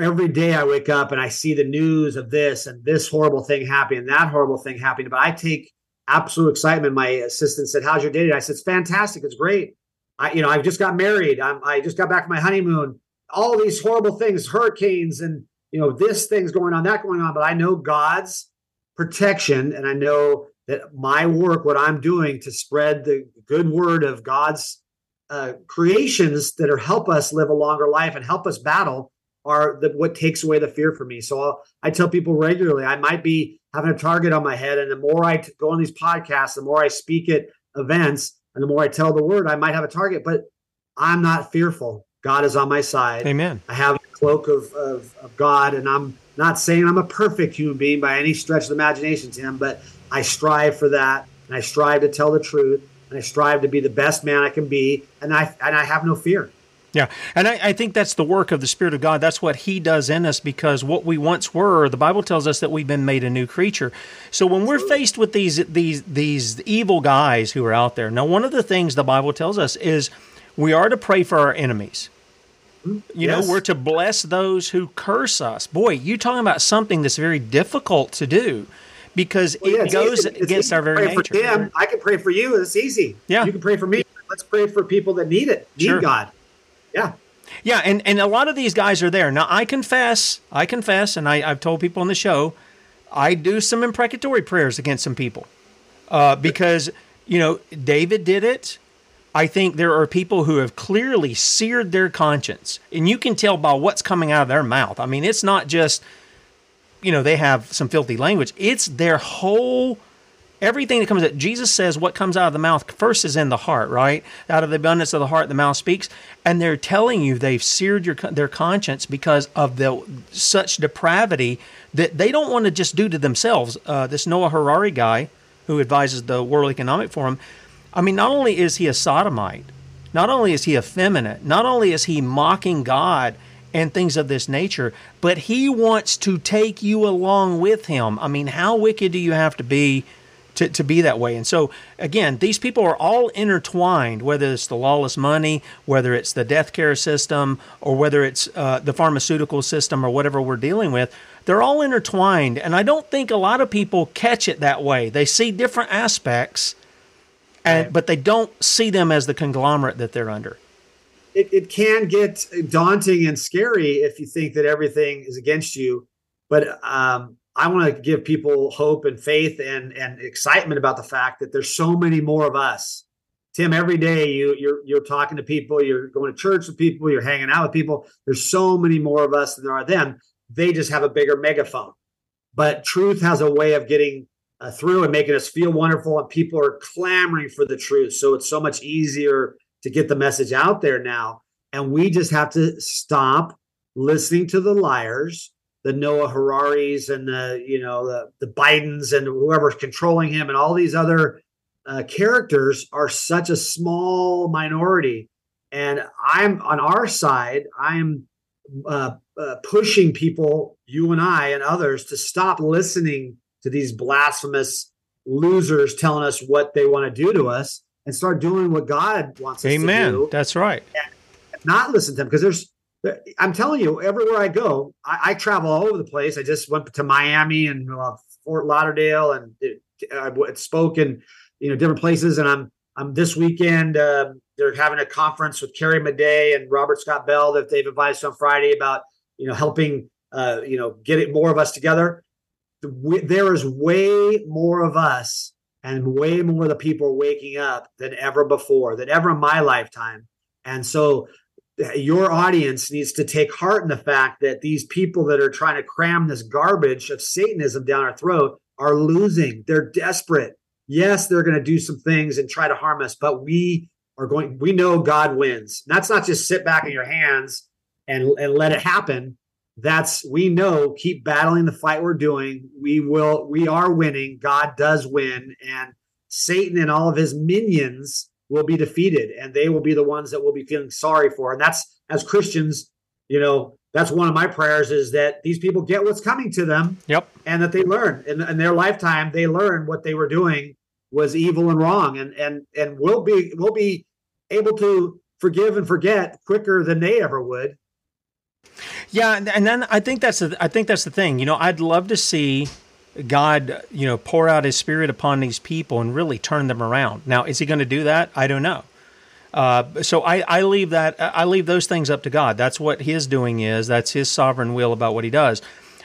every day I wake up and I see the news of this and this horrible thing happening that horrible thing happening, but I take absolute excitement. My assistant said, "How's your day?" I said, "It's fantastic. It's great. I, you know, I've just got married. I'm, I just got back from my honeymoon. All these horrible things, hurricanes, and you know, this thing's going on, that going on. But I know God's protection, and I know that my work, what I'm doing to spread the good word of God's uh, creations that are help us live a longer life and help us battle are the, what takes away the fear for me. So I'll, I tell people regularly, I might be having a target on my head, and the more I t- go on these podcasts, the more I speak at events, and the more I tell the word, I might have a target. But I'm not fearful. God is on my side. Amen. I have a cloak of, of, of God, and I'm not saying I'm a perfect human being by any stretch of the imagination, Tim, but I strive for that, and I strive to tell the truth, and I strive to be the best man I can be, and I and I have no fear. Yeah, and I, I, think that's the work of the Spirit of God. That's what He does in us because what we once were, the Bible tells us that we've been made a new creature. So when we're faced with these these these evil guys who are out there, now one of the things the Bible tells us is we are to pray for our enemies. Mm-hmm. You yes. know, we're to bless those who curse us. Boy, you talking about something that's very difficult to do because well, yeah, it goes against our very pray nature. For him. I can pray for you. It's easy. Yeah, you can pray for me. Let's pray for people that need it, need sure. God. Yeah. Yeah, and, and a lot of these guys are there. Now, I confess, I confess, and I, I've told people on the show, I do some imprecatory prayers against some people uh, because, you know, David did it. I think there are people who have clearly seared their conscience, and you can tell by what's coming out of their mouth. I mean, it's not just, you know, they have some filthy language, it's their whole everything that comes out jesus says what comes out of the mouth first is in the heart right? Out of the abundance of the heart the mouth speaks. And they're telling you they've seared your their conscience because of the such depravity that they don't want to just do to themselves. Uh, this noah harari guy who advises the world economic forum i mean not only is he a sodomite not only is he effeminate not only is he mocking god and things of this nature, but he wants to take you along with him. I mean, how wicked do you have to be to, to be that way. And so, again, these people are all intertwined, whether it's the lawless money, whether it's the death care system, or whether it's uh, the pharmaceutical system, or whatever we're dealing with. They're all intertwined. And I don't think a lot of people catch it that way. They see different aspects, and, but they don't see them as the conglomerate that they're under. It, it can get daunting and scary if you think that everything is against you. But um, I want to give people hope and faith and and excitement about the fact that there's so many more of us. Tim, every day you you're you're talking to people, you're going to church with people, you're hanging out with people. There's so many more of us than there are them. They just have a bigger megaphone. But truth has a way of getting uh, through and making us feel wonderful, and people are clamoring for the truth. So it's so much easier to get the message out there now. And we just have to stop listening to the liars the Noah Hararis and the you know the the Bidens and whoever's controlling him and all these other uh, characters are such a small minority. And I'm on our side. I'm uh, uh, pushing people, you and I and others, to stop listening to these blasphemous losers telling us what they want to do to us and start doing what God wants us Amen. to do. Amen. That's right. not listen to them because there's I'm telling you, everywhere I go, I, I, travel all over the place. I just went to Miami and uh, Fort Lauderdale, and I spoke in you know different places. And I'm I'm this weekend. Uh, they're having a conference with Carrie Madej and Robert Scott Bell that they've advised on Friday about you know helping uh, you know get it more of us together. there is way more of us and way more of the people are waking up than ever before, than ever in my lifetime. And so uh, your audience needs to take heart in the fact that these people that are trying to cram this garbage of Satanism down our throat are losing. They're desperate. Yes, they're going to do some things and try to harm us, but we are going, we know God wins. And that's not just sit back in your hands and, and let it happen. That's, we know, keep battling the fight we're doing. We will, we are winning. God does win. And Satan and all of his minions will be defeated and they will be the ones that we'll be feeling sorry for. And that's as Christians, you know, that's one of my prayers is that these people get what's coming to them. Yep. And that they learn in, in their lifetime, they learn what they were doing was evil and wrong. And and and we'll be we'll be able to forgive and forget quicker than they ever would. Yeah, and then I think that's the I think that's the thing. You know, I'd love to see God, you know, pour out His Spirit upon these people and really turn them around. Now, is He going to do that? I don't know. Uh, so I, I leave that I leave those things up to God. That's what His doing is. That's His sovereign will about what He does.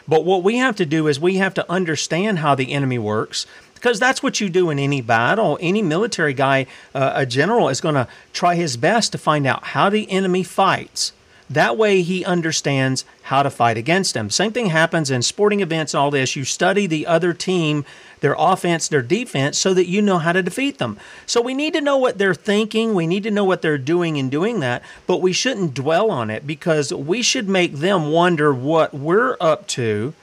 But what we have to do is we have to understand how the enemy works because that's what you do in any battle. Any military guy, uh, a general, is going to try his best to find out how the enemy fights that way, he understands how to fight against them. Same thing happens in sporting events all this. You study the other team, their offense, their defense, so that you know how to defeat them. So we need to know what they're thinking. We need to know what they're doing in doing that, but we shouldn't dwell on it because we should make them wonder what we're up to.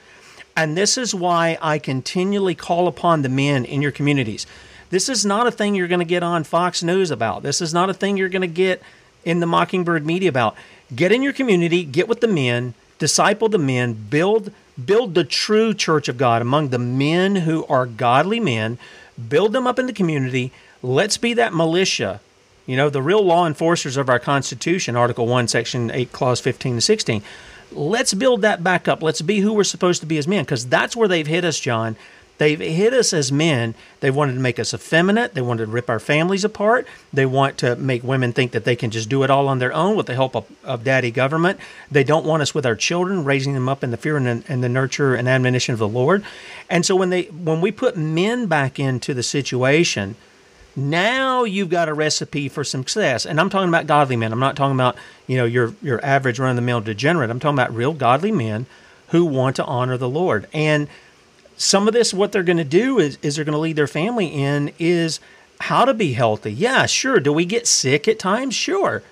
And this is why I continually call upon the men in your communities. This is not a thing you're going to get on Fox News about. This is not a thing you're going to get in the Mockingbird media about. Get in your community, get with the men, disciple the men, build build the true church of God among the men who are godly men, build them up in the community. Let's be that militia. You know, the real law enforcers of our Constitution, Article 1, Section 8, Clause 15 to 16. Let's build that back up. Let's be who we're supposed to be as men, because that's where they've hit us, John. They've hit us as men. They wanted to make us effeminate. They wanted to rip our families apart. They want to make women think that they can just do it all on their own with the help of, of daddy government. They don't want us with our children, raising them up in the fear and, and the nurture and admonition of the Lord. And so when they when we put men back into the situation, now you've got a recipe for success. And I'm talking about godly men. I'm not talking about, you know, your your average run of the mill degenerate. I'm talking about real godly men who want to honor the Lord. And some of this, what they're going to do is, is they're going to lead their family in is how to be healthy. Yeah, sure. Do we get sick at times? Sure.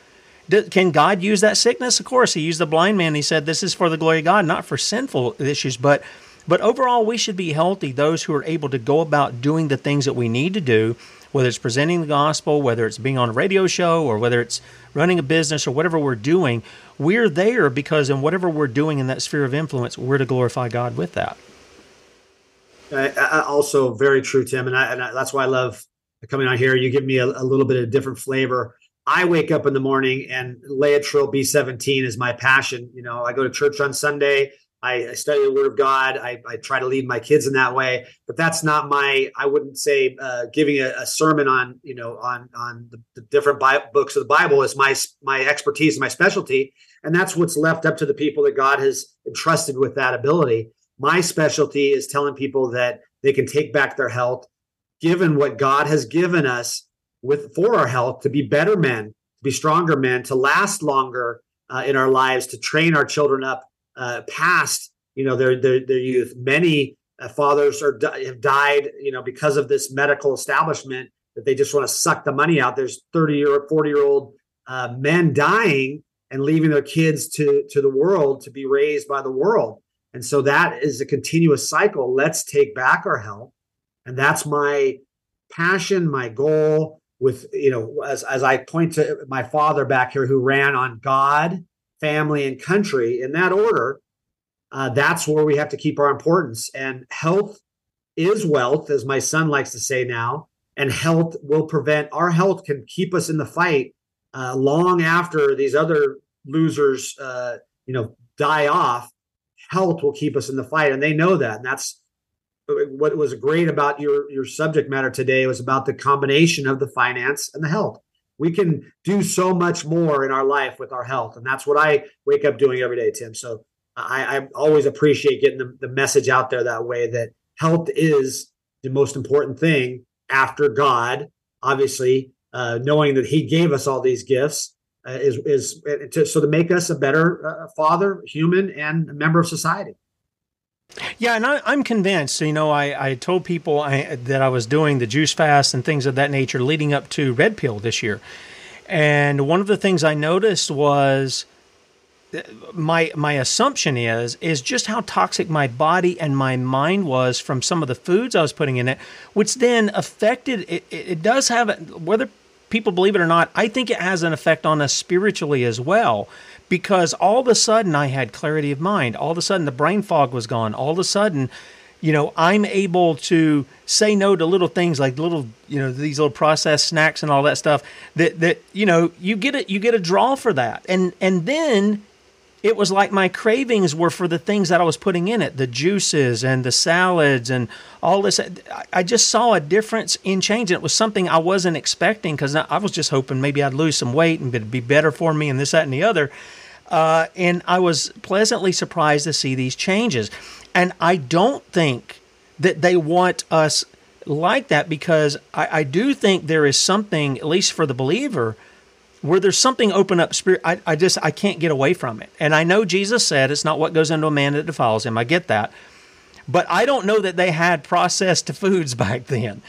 Do, can God use that sickness? Of course. He used the blind man. He said, "This is for the glory of God, not for sinful issues." But, but overall, we should be healthy. Those who are able to go about doing the things that we need to do, whether it's presenting the gospel, whether it's being on a radio show, or whether it's running a business, or whatever we're doing, we're there because in whatever we're doing in that sphere of influence, we're to glorify God with that. Uh, also very true, Tim, and, I, and I, that's why I love coming on here. You give me a, a, little bit of different flavor. I wake up in the morning and Laetrile B17 is my passion. You know, I go to church on Sunday. I, I study the Word of God. I, try to lead my kids in that way, but that's not my. I wouldn't say uh, giving a, a, sermon on you know on on the, the different Bible, books of the Bible is my my expertise, and my specialty, and that's what's left up to the people that God has entrusted with that ability. My specialty is telling people that they can take back their health, given what God has given us with for our health to be better men, to be stronger men, to last longer uh, in our lives, to train our children up uh, past you know their their, their youth. Many uh, fathers are have died you know because of this medical establishment that they just want to suck the money out. There's 30 year, 40 year old uh, men dying and leaving their kids to to the world to be raised by the world. And so that is a continuous cycle. Let's take back our health. And that's my passion, my goal with, you know, as, as I point to my father back here who ran on God, family, and country in that order. Uh, that's where we have to keep our importance. And health is wealth, as my son likes to say now. And health will prevent our health can keep us in the fight uh, long after these other losers, uh, you know, die off health will keep us in the fight and they know that and that's what was great about your your subject matter today was about the combination of the finance and the health. We can do so much more in our life with our health and that's what i wake up doing every day tim. So I, I always appreciate getting the, the message out there that way that health is the most important thing after God, obviously, uh, knowing that He gave us all these gifts uh, is is uh, to, so to make us a better uh, father, human, and member of society. Yeah, and I, am convinced. You know, I, I told people I, that I was doing the juice fast and things of that nature leading up to Red Pill this year, and one of the things I noticed was my my assumption is is just how toxic my body and my mind was from some of the foods I was putting in it, which then affected it. It, does have whether people believe it or not. I think it has an effect on us spiritually as well, because all of a sudden I had clarity of mind. All of a sudden the brain fog was gone. All of a sudden. You know, I'm able to say no to little things like little, you know, these little processed snacks and all that stuff. That that you know, you get it, you get a draw for that, and and then it was like my cravings were for the things that I was putting in it, the juices and the salads and all this. I just saw a difference in change. And it was something I wasn't expecting because I was just hoping maybe I'd lose some weight and it'd be better for me and this, that, and the other. Uh, and I was pleasantly surprised to see these changes. And I don't think that they want us like that because I, I do think there is something, at least for the believer, where there's something open up spirit I, I just i can't get away from it. And i know jesus said it's not what goes into a man that defiles him. I get that. But i don't know that they had processed foods back then.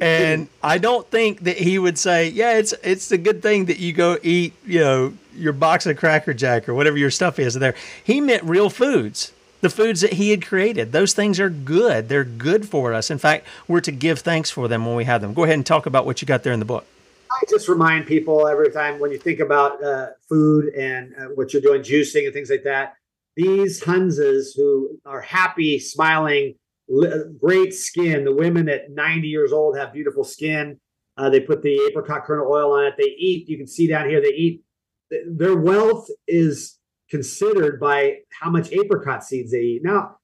And i don't think that he would say yeah it's it's a good thing that you go eat you know your box of cracker jack or whatever your stuff is there. He meant real foods the foods that he had created. Those things are good. They're good for us. In fact we're to give thanks for them when we have them. Go ahead and talk about what you got there in the book I just remind people every time when you think about uh, food and uh, what you're doing, juicing and things like that. These Hunzas who are happy, smiling, li- great skin. The women at 90 years old have beautiful skin. Uh, they put the apricot kernel oil on it. They eat. You can see down here. They eat. Their wealth is considered by how much apricot seeds they eat. Now,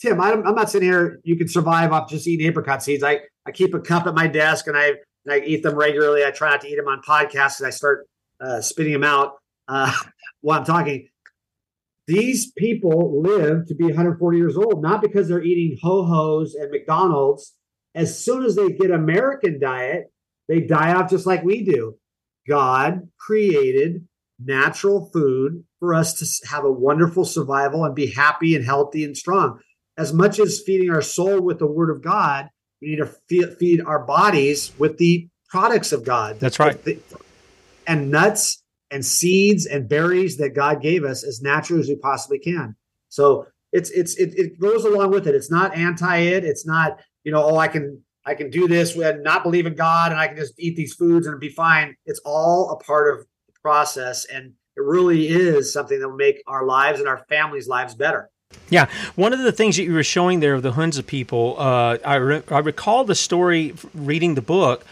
Tim, I'm, I'm not sitting here. You can survive off just eating apricot seeds. I I keep a cup at my desk and I I eat them regularly. I try not to eat them on podcasts and I start uh, spitting them out uh, while I'm talking. These people live to be 140 years old, not because they're eating ho hos and McDonald's. As soon as they get American diet, they die off just like we do. God created natural food for us to have a wonderful survival and be happy and healthy and strong. As much as feeding our soul with the word of God, we need to feed, feed our bodies with the products of God. That's right. And nuts and seeds and berries that God gave us as natural as we possibly can. So it's it's it, it goes along with it. It's not anti it. It's not you know oh I can I can do this and not believe in God and I can just eat these foods and be fine. It's all a part of the process and it really is something that will make our lives and our families' lives better. Yeah, one of the things that you were showing there of the Hunza people, uh, I, re- I recall the story reading the book,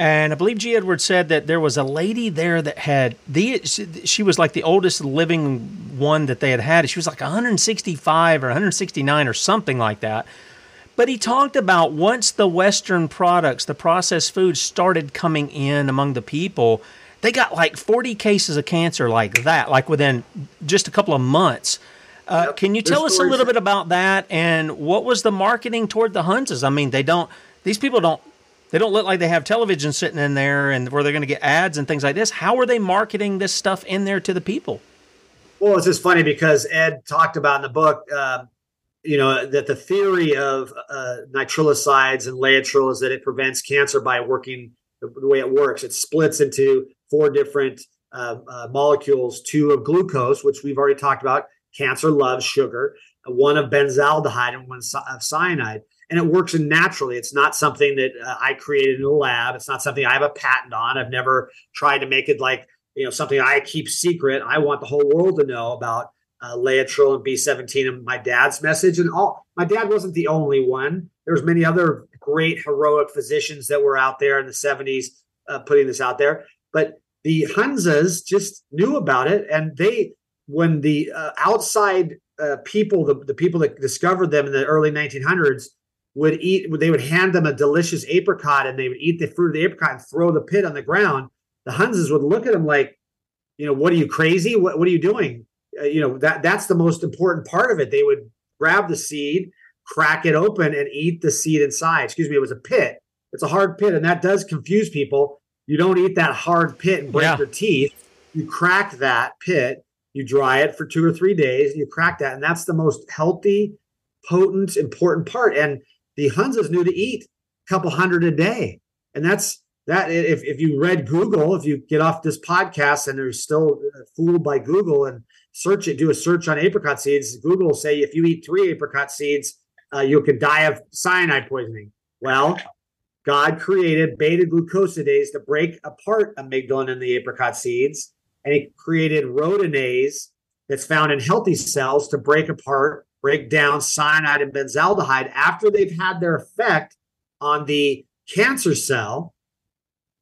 and I believe G. Edwards said that there was a lady there that had the she was like the oldest living one that they had had. She was like 165 or 169 or something like that. But he talked about once the Western products, the processed foods started coming in among the people, they got like 40 cases of cancer like that, like within just a couple of months uh, yep. Can you tell us a little bit about that and what was the marketing toward the Hunzas? I mean, they don't; these people don't. They don't look like they have television sitting in there and where they're going to get ads and things like this. How are they marketing this stuff in there to the people? Well, it's just funny because Ed talked about in the book, uh, you know, that the theory of uh, nitrilosides and Laetrile is that it prevents cancer by working the, the way it works. It splits into four different uh, uh molecules, two of glucose, which we've already talked about, Cancer loves sugar, one of benzaldehyde and one of cyanide. And it works naturally. It's not something that uh, I created in a lab. It's not something I have a patent on. I've never tried to make it like, you know, something I keep secret. I want the whole world to know about uh, Laetrile and B17 and my dad's message. And all my dad wasn't the only one. There was many other great heroic physicians that were out there in the 70s uh, putting this out there. But the Hunzas just knew about it and they when the uh, outside uh, people, the, the people that discovered them in the early 1900s, would eat, they would hand them a delicious apricot and they would eat the fruit of the apricot and throw the pit on the ground. The Hunzas would look at them like, you know, what are you crazy? What, what are you doing? uh, you know that that's the most important part of it. They would grab the seed, crack it open, and eat the seed inside. Excuse me, it was a pit. It's a hard pit, and that does confuse people. You don't eat that hard pit and break Yeah. your teeth. You crack that pit, you dry it for two or three days, you crack that, and that's the most healthy, potent, important part. And the Hunzas knew to eat a couple hundred a day, and that's that. If if you read Google, if you get off this podcast and are still uh, fooled by Google and search it, do a search on apricot seeds. Google will say if you eat three apricot seeds, uh, you could die of cyanide poisoning. Well, God created beta glucosidase to break apart amygdalin in the apricot seeds, and He created rhodanese that's found in healthy cells to break apart, break down cyanide and benzaldehyde after they've had their effect on the cancer cell.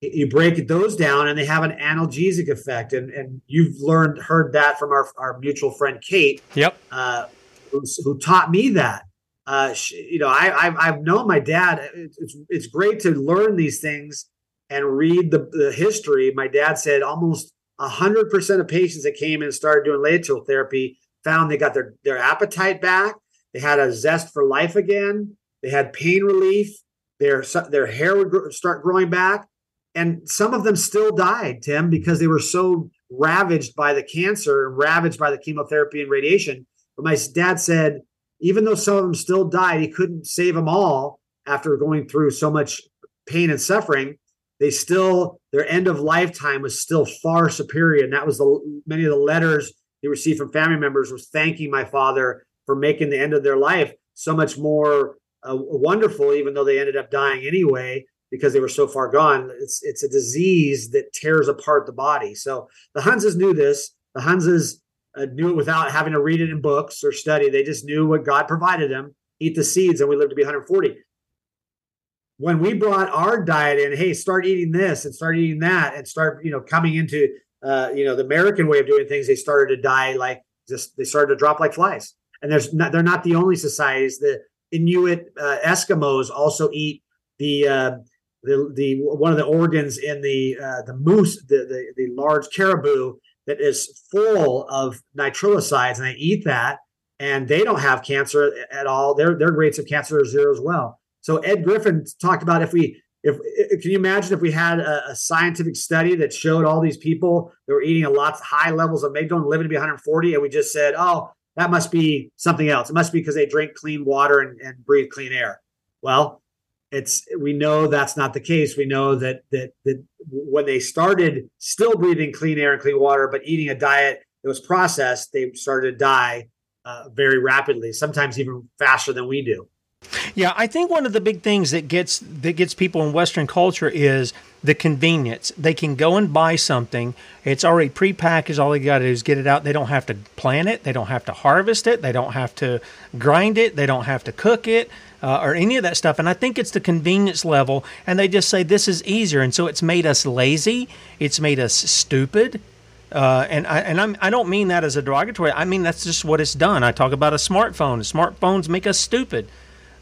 You break those down, and they have an analgesic effect, and and you've learned heard that from our our mutual friend Kate, Yep. uh, who, who taught me that. Uh, sh you know, I, I've I've known my dad. It's it's, it's great to learn these things and read the, the history. My dad said almost hundred percent of patients that came in and started doing Laetrile therapy found they got their their appetite back. They had a zest for life again. They had pain relief. Their their hair would gr- start growing back, and some of them still died, Tim, because they were so ravaged by the cancer and ravaged by the chemotherapy and radiation. But my dad said, even though some of them still died, he couldn't save them all after going through so much pain and suffering. They still their end of lifetime was still far superior, and that was the many of the letters he received from family members was thanking my father for making the end of their life so much more uh, wonderful, even though they ended up dying anyway because they were so far gone. It's it's a disease that tears apart the body. So the Hunzas knew this. The Hunzas uh, knew it without having to read it in books or study. They just knew what God provided them. Eat the seeds, and we lived to be 140. When we brought our diet in, hey, start eating this and start eating that, and start you know coming into uh, you know the American way of doing things, they started to die like just they started to drop like flies. And there's not, they're not the only societies. The Inuit uh, Eskimos also eat the uh, the the one of the organs in the uh, the moose, the, the the large caribou that is full of nitrilosides, and they eat that, and they don't have cancer at all. Their their rates of cancer are zero as well. So Ed Griffin talked about if we if, if can you imagine if we had a, a, scientific study that showed all these people that were eating a lot high levels of amygdalin living to be 140, and we just said, oh, that must be something else. It must be because they drink clean water and, and breathe clean air. Well, it's we know that's not the case. We know that that that when they started still breathing clean air and clean water, but eating a diet that was processed, they started to die uh, very rapidly, sometimes even faster than we do. Yeah, I think one of the big things that gets that gets people in Western culture is the convenience. They can go and buy something; it's already prepackaged. All they got to do is get it out. They don't have to plant it. They don't have to harvest it. They don't have to grind it. They don't have to cook it. Uh, or any of that stuff. And I think it's the convenience level. And they just say this is easier. And so it's made us lazy. It's made us stupid. Uh, and I and I'm, I don't mean that as a derogatory. I mean that's just what it's done. I talk about a smartphone. Smartphones make us stupid.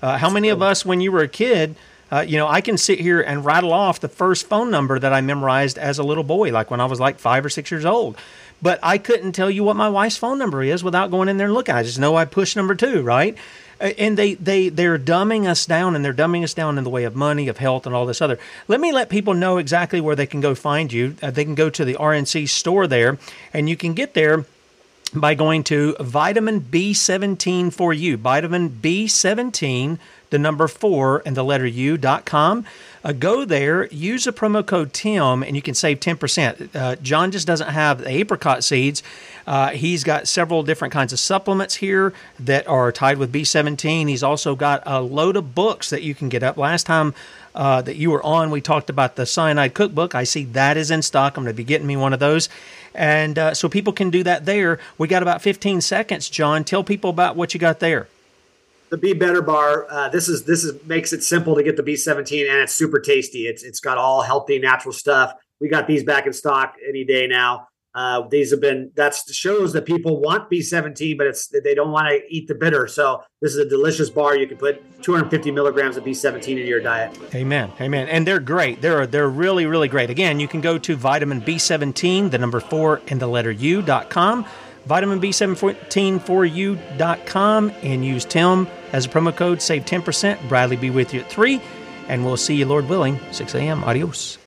Uh, how many of us, when you were a kid, uh, you know, I can sit here and rattle off the first phone number that I memorized as a little boy, like when I was like five or six years old. But I couldn't tell you what my wife's phone number is without going in there and looking. I just know I push number two, right? And they, they, they're dumbing us down and they're dumbing us down in the way of money, of health, and all this other. Let me let people know exactly where they can go find you. Uh, they can go to the RNC store there, and you can get there by going to vitamin B17 for you. Vitamin B17, the number four, and the letter U dot com. Uh, go there, use a promo code TIM, and you can save 10%. Uh, John just doesn't have the apricot seeds. Uh, he's got several different kinds of supplements here that are tied with B17. He's also got a load of books that you can get up. Last time uh, that you were on, we talked about the cyanide cookbook. I see that is in stock. I'm going to be getting me one of those. And uh, so people can do that there. We got about 15 seconds, John. Tell people about what you got there. The Be Better Bar. Uh, this is this is makes it simple to get the B17, and it's super tasty. It's it's got all healthy, natural stuff. We got these back in stock any day now. Uh, these have been that shows that people want B17, but it's they don't want to eat the bitter. So this is a delicious bar. You can put 250 milligrams of B17 in your diet. Amen, amen. And they're great. They're they're really really great. Again, you can go to vitamin B17, the number four, and the letter U dot com. vitamin B714 for you.com and use Tim as a promo code, save 10%. Bradley be with you at 3, and we'll see you, Lord willing, 6 a.m. Adios.